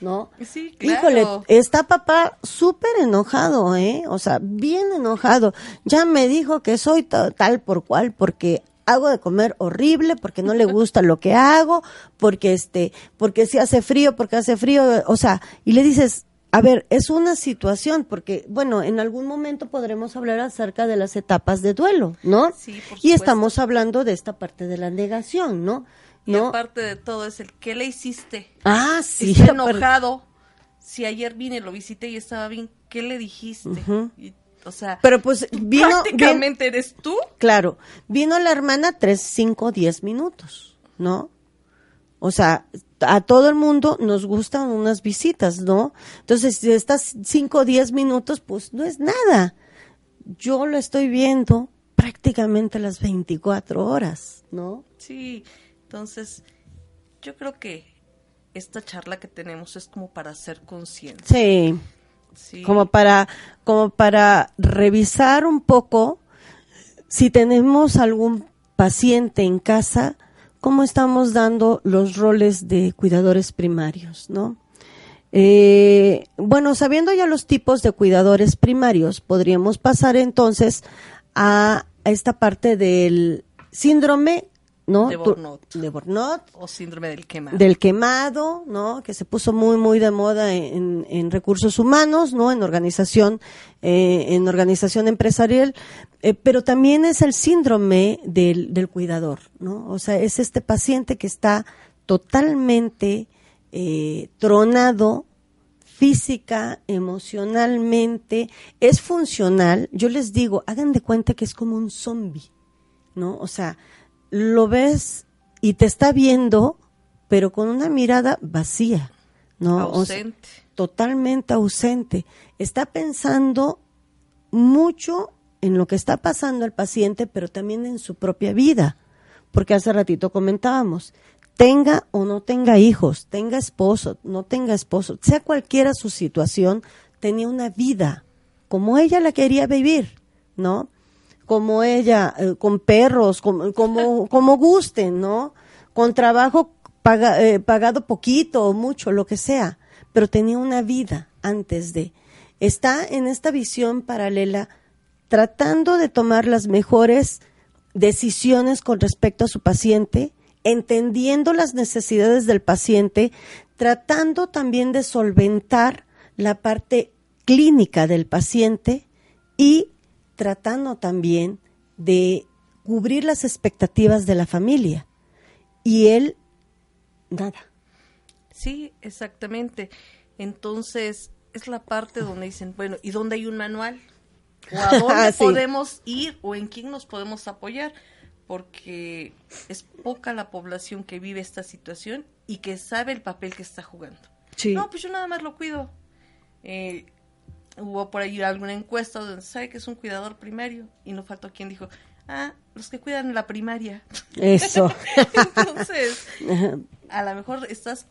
¿no? Sí, claro. Híjole, está papá súper enojado, ¿eh? O sea, bien enojado. Ya me dijo que soy ta- tal por cual porque hago de comer horrible, porque no le gusta lo que hago, porque este, porque si hace frío, porque hace frío, o sea, y le dices, a ver, es una situación, porque, bueno, en algún momento podremos hablar acerca de las etapas de duelo, ¿no? Sí, por y estamos hablando de esta parte de la negación, ¿no? y ¿No? aparte de todo es el ¿qué le hiciste? Ah, sí. está <laughs> enojado. Si ayer vine, lo visité y estaba bien, ¿qué le dijiste? Y, o sea, Pero pues vino, vino, prácticamente eres tú. claro, vino la hermana tres, cinco, diez minutos, ¿no? O sea, a todo el mundo nos gustan unas visitas, ¿no? Entonces, si estás cinco o diez minutos, pues no es nada. Yo lo estoy viendo prácticamente las 24 horas, ¿no? Sí, entonces yo creo que esta charla que tenemos es como para hacer conciencia. Sí. Como para como para revisar un poco si tenemos algún paciente en casa cómo estamos dando los roles de cuidadores primarios no Eh, bueno sabiendo ya los tipos de cuidadores primarios podríamos pasar entonces a esta parte del síndrome ¿no? De Burnout. de Burnout, O síndrome del quemado. del quemado, ¿no? Que se puso muy, muy de moda en, en recursos humanos, ¿no? En organización, eh, en organización empresarial, eh, pero también es el síndrome del, del cuidador, ¿no? O sea, es este paciente que está totalmente eh, tronado física, emocionalmente, es funcional. Yo les digo, hagan de cuenta que es como un zombie, ¿no? O sea, lo ves y te está viendo, pero con una mirada vacía, ¿no? O sea, Ausente. totalmente ausente. Está pensando mucho en lo que está pasando el paciente, pero también en su propia vida. Porque hace ratito comentábamos, tenga o no tenga hijos, tenga esposo, no tenga esposo, sea cualquiera su situación, tenía una vida como ella la quería vivir, ¿no? Como ella, eh, con perros, como, como, <laughs> como gusten, ¿no? Con trabajo paga- eh, pagado poquito o mucho, lo que sea, pero tenía una vida antes de. Está en esta visión paralela tratando de tomar las mejores decisiones con respecto a su paciente, entendiendo las necesidades del paciente, tratando también de solventar la parte clínica del paciente y tratando también de cubrir las expectativas de la familia. Y él, nada. Sí, exactamente. Entonces, es la parte donde dicen, bueno, ¿y dónde hay un manual? ¿O a <laughs> dónde Sí. podemos ir? ¿O en quién nos podemos apoyar? Porque es poca la población que vive esta situación y que sabe el papel que está jugando. Sí. No, pues yo nada más lo cuido. Eh, hubo por ahí alguna encuesta donde sabe que es un cuidador primario y no faltó quien dijo, ah, los que cuidan la primaria. <laughs> Eso. Entonces, a lo mejor estás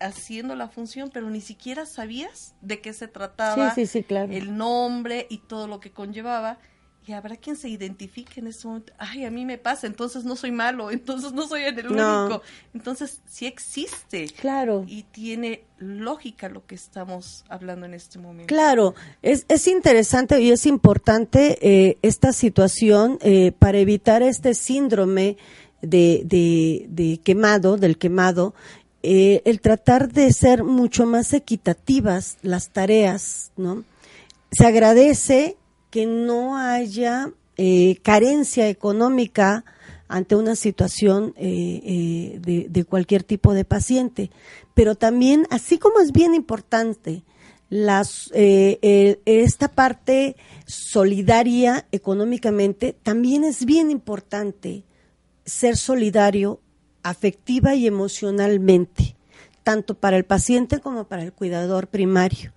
haciendo la función, pero ni siquiera sabías de qué se trataba, Sí, sí, sí, claro. el nombre y todo lo que conllevaba. Y habrá quien se identifique en ese momento. Ay, a mí me pasa, entonces no soy malo, <laughs> entonces no soy el No. único. Entonces sí existe. Claro. Y tiene lógica lo que estamos hablando en este momento. Claro, es, es interesante y es importante eh, esta situación eh, para evitar este síndrome de, de, de quemado, del quemado, eh, el tratar de ser mucho más equitativas las tareas, ¿no? Se agradece que no haya eh, carencia económica ante una situación eh, eh, de, cualquier tipo de paciente. Pero también, así como es bien importante las, esta parte solidaria económicamente, también es bien importante ser solidario afectiva y emocionalmente, tanto para el paciente como para el cuidador primario.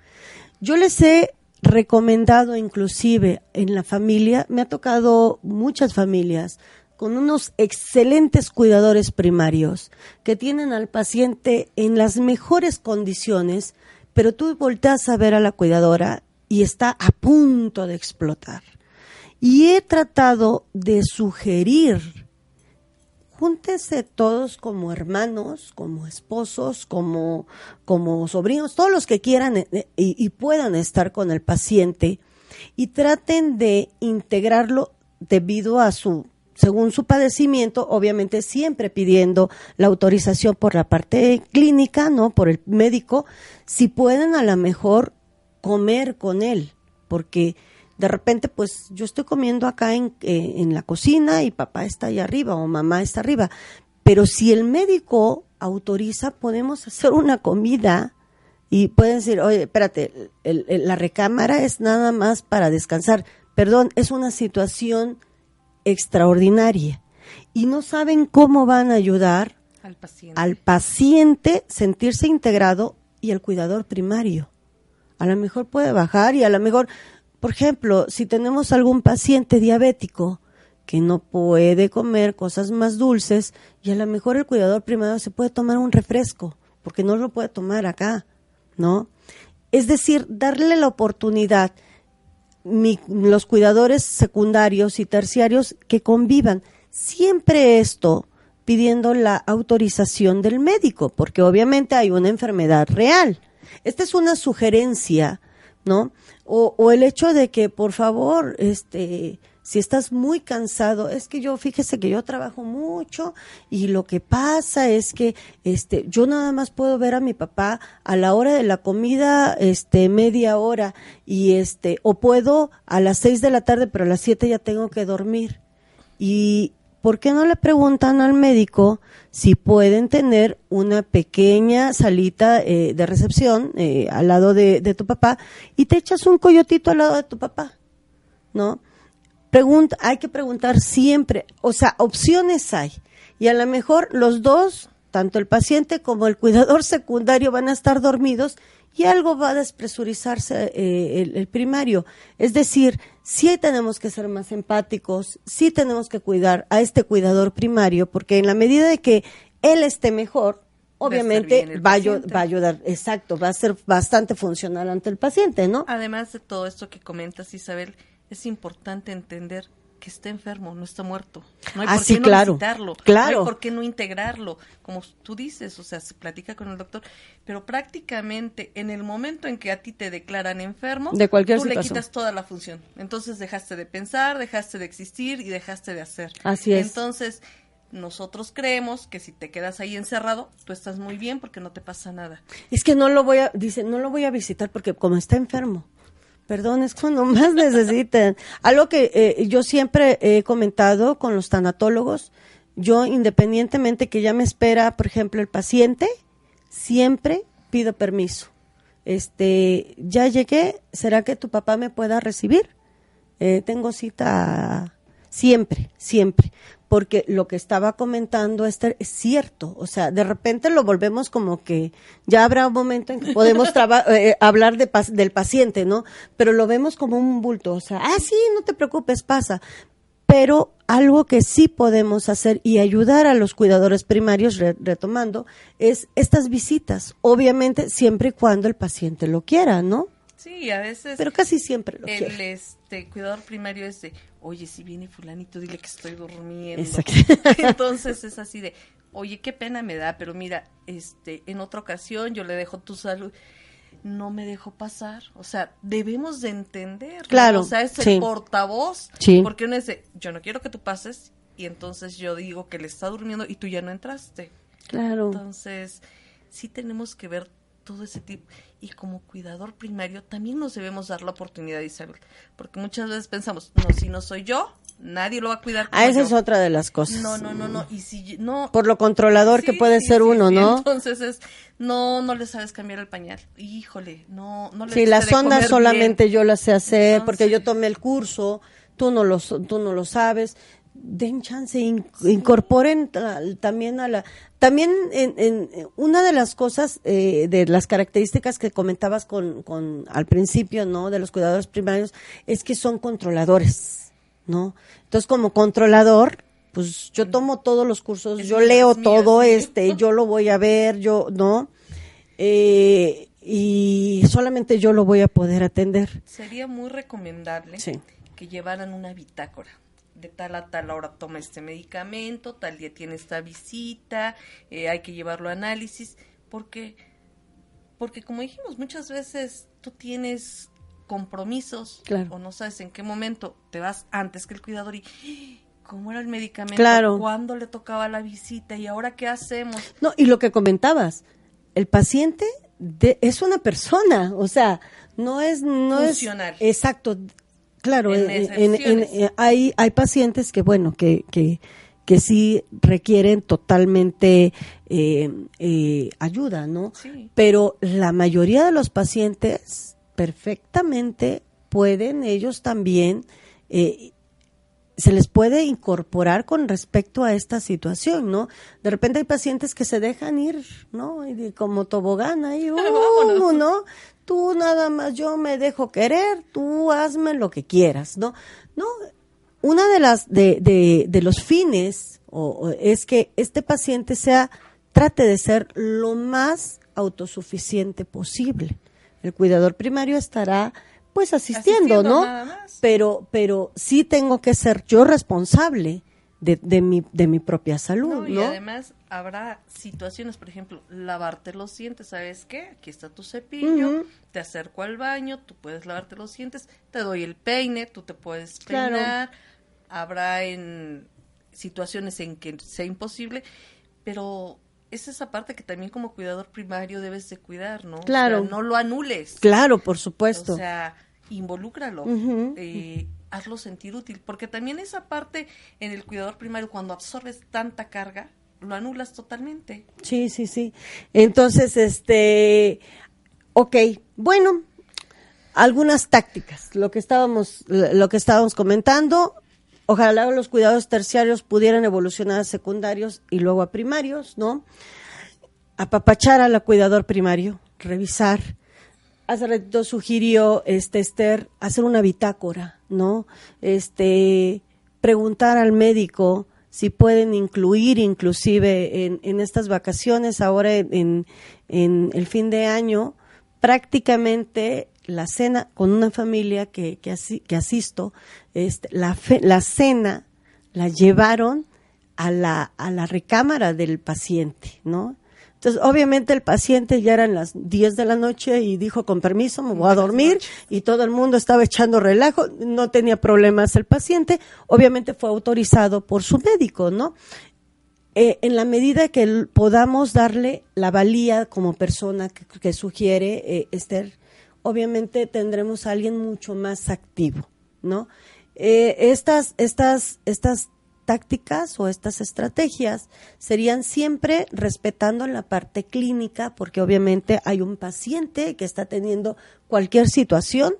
Yo les he recomendado inclusive en la familia, me ha tocado muchas familias con unos excelentes cuidadores primarios que tienen al paciente en las mejores condiciones, pero tú volteas a ver a la cuidadora y está a punto de explotar. Y he tratado de sugerir júntense todos como hermanos, como esposos, como, como sobrinos, todos los que quieran eh, eh, y, y puedan estar con el paciente y traten de integrarlo debido a su, según su padecimiento, obviamente siempre pidiendo la autorización por la parte clínica, ¿no? Por el médico, si pueden a lo mejor comer con él, porque de repente pues yo estoy comiendo acá en, eh, en la cocina y papá está ahí arriba o mamá está arriba, pero si el médico autoriza podemos hacer una comida y pueden decir, oye, espérate, el- el- la recámara es nada más para descansar, perdón, es una situación extraordinaria y no saben cómo van a ayudar Al paciente. al paciente sentirse integrado y el cuidador primario. A lo mejor puede bajar y a lo mejor, por ejemplo, si tenemos algún paciente diabético que no puede comer cosas más dulces y a lo mejor el cuidador primario se puede tomar un refresco porque no lo puede tomar acá, ¿no? Es decir, darle la oportunidad mi- los cuidadores secundarios y terciarios que convivan. Siempre esto pidiendo la autorización del médico, porque obviamente hay una enfermedad real. Esta es una sugerencia, ¿no? O, o el hecho de que, por favor, este, si estás muy cansado, es que yo, fíjese que yo trabajo mucho y lo que pasa es que este, yo nada más puedo ver a mi papá a la hora de la comida, este, media hora y este, o puedo a las seis de la tarde, pero a las siete ya tengo que dormir. Y, ¿por qué no le preguntan al médico si pueden tener una pequeña salita eh, de recepción eh, al lado de, tu papá y te echas un coyotito al lado de tu papá? ¿No? Pregunta, hay que preguntar siempre, o sea, opciones hay. Y a lo mejor los dos, tanto el paciente como el cuidador secundario, van a estar dormidos y algo va a despresurizarse eh, el, primario. Es decir, sí tenemos que ser más empáticos, sí tenemos que cuidar a este cuidador primario, porque en la medida de que él esté mejor, obviamente va, va, a ayudar, exacto, va a ser bastante funcional ante el paciente, ¿no? Además de todo esto que comentas, Isabel, es importante entender que está enfermo, no está muerto. No hay ah, por sí, qué no claro, visitarlo, claro. no hay por qué no integrarlo, como tú dices, o sea, se platica con el doctor, pero prácticamente en el momento en que a ti te declaran enfermo, de cualquier tú situación. le quitas toda la función. Entonces dejaste de pensar, dejaste de existir y dejaste de hacer. Así es. Entonces, nosotros creemos que si te quedas ahí encerrado, tú estás muy bien porque no te pasa nada. Es que no lo voy a, dice, no lo voy a visitar porque como está enfermo. Perdón, es cuando más <laughs> necesitan. Algo que eh, yo siempre he comentado con los tanatólogos, yo independientemente que ya me espera, por ejemplo, el paciente, siempre pido permiso. Este, ya llegué, ¿será que tu papá me pueda recibir? Eh, tengo cita siempre, siempre, porque lo que estaba comentando Esther es cierto, o sea, de repente lo volvemos como que ya habrá un momento en que podemos <laughs> eh, hablar de del paciente, ¿no? Pero lo vemos como un bulto, o sea, ah, sí, no te preocupes, pasa. Pero algo que sí podemos hacer y ayudar a los cuidadores primarios, re retomando, es estas visitas, obviamente siempre y cuando el paciente lo quiera, ¿no? Sí, a veces. Pero casi siempre lo el quiere. este cuidador primario es de, oye, si viene fulanito, dile que estoy durmiendo. Exacto. <laughs> Entonces es así de, oye, qué pena me da, pero mira, este, en otra ocasión yo le dejo tu salud. No me dejó pasar. O sea, debemos de entender. Claro. O sea, es sí. el portavoz. Sí. Porque uno dice, yo no quiero que tú pases. Y entonces yo digo que le está durmiendo y tú ya no entraste. Claro. Entonces, sí tenemos que ver todo ese tipo. Y como cuidador primario también nos debemos dar la oportunidad, Isabel. Porque muchas veces pensamos, no, si no soy yo, nadie lo va a cuidar. Ah, esa yo. es otra de las cosas. No, no, no, no. Y si no. Por lo controlador sí, que puede sí, ser sí, uno, ¿no? Entonces es, no, no le sabes cambiar el pañal. Híjole, no, no le Sí, las ondas solamente bien. yo las sé hacer Entonces, porque yo tomé el curso, tú no lo, tú no lo sabes den chance, in, incorporen también a la... También en, en una de las cosas, eh, de las características que comentabas con, con, al principio, ¿no? De los cuidadores primarios, es que son controladores, ¿no? Entonces, como controlador, pues yo tomo todos los cursos, yo leo todo, este, yo lo voy a ver, yo, ¿no? Eh, y solamente yo lo voy a poder atender. Sería muy recomendable sí. que llevaran una bitácora de tal a tal hora toma este medicamento, tal día tiene esta visita, eh, hay que llevarlo a análisis, porque, porque como dijimos, muchas veces tú tienes compromisos claro. o no sabes en qué momento te vas antes que el cuidador y cómo era el medicamento, claro. cuándo le tocaba la visita y ahora qué hacemos. No, y lo que comentabas, el paciente de, es una persona, o sea, no es no Funcional. es exacto Claro, en en, en, en, hay, hay pacientes que, bueno, que, que, que sí requieren totalmente eh, eh, ayuda, ¿no? Sí. Pero la mayoría de los pacientes perfectamente pueden ellos también, eh, se les puede incorporar con respecto a esta situación, ¿no? De repente hay pacientes que se dejan ir, ¿no? Y como tobogán ahí, <laughs> uh, ¿no? Tú nada más, yo me dejo querer, tú hazme lo que quieras, ¿no? No, una de las, de, de, de los fines o, o es que este paciente sea, trate de ser lo más autosuficiente posible. El cuidador primario estará pues asistiendo, Asistiendo ¿no? nada más. Pero, pero sí tengo que ser yo responsable de, de, mi, de mi propia salud, No, ¿no? y además habrá situaciones, por ejemplo, lavarte los dientes, ¿sabes qué? Aquí está tu cepillo, te acerco al baño, tú puedes lavarte los dientes, te doy el peine, tú te puedes Claro. peinar, habrá en situaciones en que sea imposible, pero es esa parte que también como cuidador primario debes de cuidar, ¿no? Claro. no lo anules. Claro, por supuesto. O sea, involúcralo. eh, hazlo sentir útil, porque también esa parte en el cuidador primario, cuando absorbes tanta carga, lo anulas totalmente. Sí, sí, sí. Entonces, este, ok, bueno, algunas tácticas, lo que estábamos, lo que estábamos comentando, ojalá los cuidados terciarios pudieran evolucionar a secundarios y luego a primarios, ¿no? Apapachar al cuidador primario, revisar. Hace ratito sugirió este Esther hacer una bitácora, ¿no? Este preguntar al médico si pueden incluir inclusive en, en estas vacaciones, ahora en, en, el fin de año, prácticamente la cena con una familia que, que, que asisto, este, la, fe, la cena la llevaron a la, a la recámara del paciente, ¿no? Entonces, obviamente el paciente ya eran las 10 de la noche y dijo, con permiso, me voy a dormir y todo el mundo estaba echando relajo, no tenía problemas el paciente, obviamente fue autorizado por su médico, ¿no? Eh, en la medida que podamos darle la valía como persona que, que sugiere eh, Esther, obviamente tendremos a alguien mucho más activo, ¿no? Eh, estas, estas, estas tácticas o estas estrategias serían siempre respetando la parte clínica, porque obviamente hay un paciente que está teniendo cualquier situación,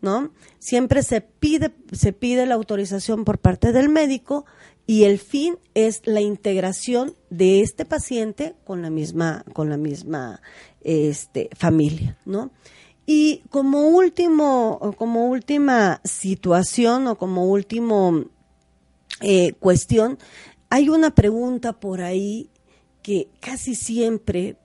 ¿no? Siempre se pide, se pide la autorización por parte del médico y el fin es la integración de este paciente con la misma, con la misma este, familia, ¿no? Y como último, como última situación o como último eh, cuestión, hay una pregunta por ahí que casi siempre,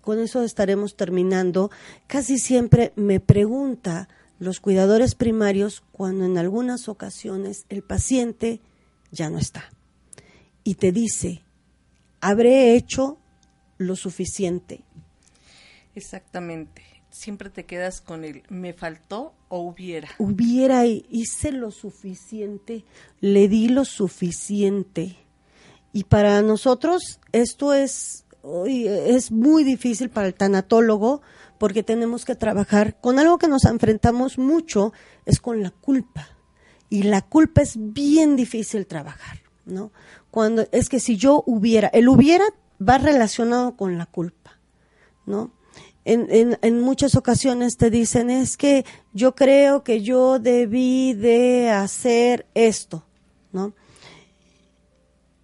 con eso estaremos terminando, casi siempre me pregunta los cuidadores primarios cuando en algunas ocasiones el paciente ya no está y te dice, habré hecho lo suficiente. Exactamente siempre te quedas con el me faltó o hubiera. Hubiera, hice lo suficiente, le di lo suficiente. Y para nosotros esto es, es muy difícil para el tanatólogo porque tenemos que trabajar con algo que nos enfrentamos mucho, es con la culpa. Y la culpa es bien difícil trabajar, ¿no? Cuando es que si yo hubiera, el hubiera va relacionado con la culpa, ¿no? En, en, muchas ocasiones te dicen es que yo creo que yo debí de hacer esto, ¿no?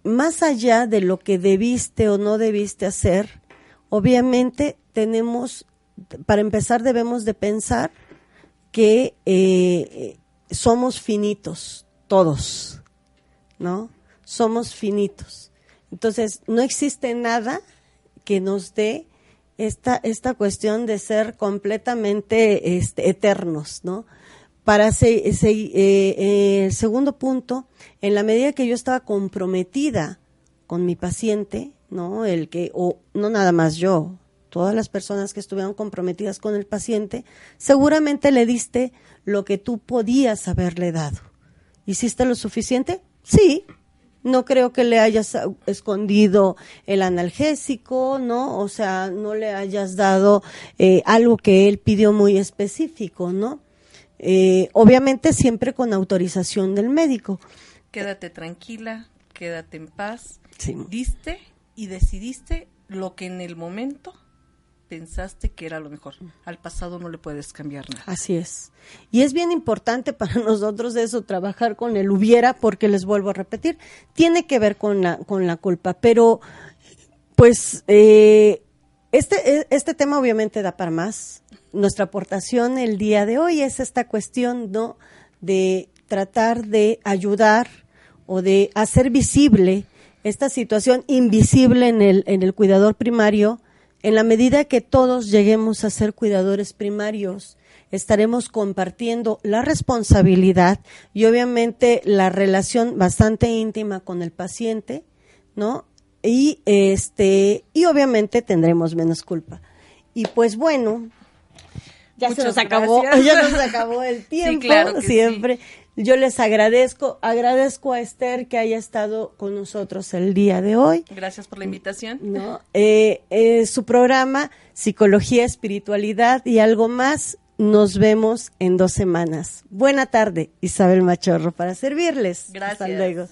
Más allá de lo que debiste o no debiste hacer, obviamente tenemos, para empezar debemos de pensar que eh, somos finitos, todos, ¿no? Somos finitos. Entonces, no existe nada que nos dé esta, esta cuestión de ser completamente este, eternos, ¿no? Para se, eh, eh, el segundo punto, en la medida que yo estaba comprometida con mi paciente, ¿no? El que, o no nada más yo, todas las personas que estuvieron comprometidas con el paciente, seguramente le diste lo que tú podías haberle dado. ¿Hiciste lo suficiente? Sí, no creo que le hayas escondido el analgésico, ¿no? O sea, no le hayas dado eh, algo que él pidió muy específico, ¿no? Eh, obviamente siempre con autorización del médico. Quédate tranquila, quédate en paz. Diste y decidiste lo que en el momento pensaste que era lo mejor. Al pasado no le puedes cambiar nada. Así es. Y es bien importante para <laughs> nosotros eso, trabajar con el hubiera, porque les vuelvo a repetir, tiene que ver con la, con la culpa. Pero, pues, eh, este, e, este tema obviamente da para más. Nuestra aportación el día de hoy es esta cuestión, ¿no? De tratar de ayudar o de hacer visible esta situación invisible en el, en el cuidador primario, en la medida que todos lleguemos a ser cuidadores primarios, estaremos compartiendo la responsabilidad y obviamente la relación bastante íntima con el paciente, ¿no? Y este y obviamente tendremos menos culpa. Y pues bueno, ya se nos acabó, <laughs> ya nos <laughs> acabó el tiempo, siempre. Yo les agradezco, agradezco a Esther que haya estado con nosotros el día de hoy. Gracias por la invitación. ¿no? Eh, eh, su programa, Psicología, Espiritualidad y algo más, nos vemos en dos semanas. Buena tarde, Isabel Machorro, para servirles. Gracias. Hasta luego.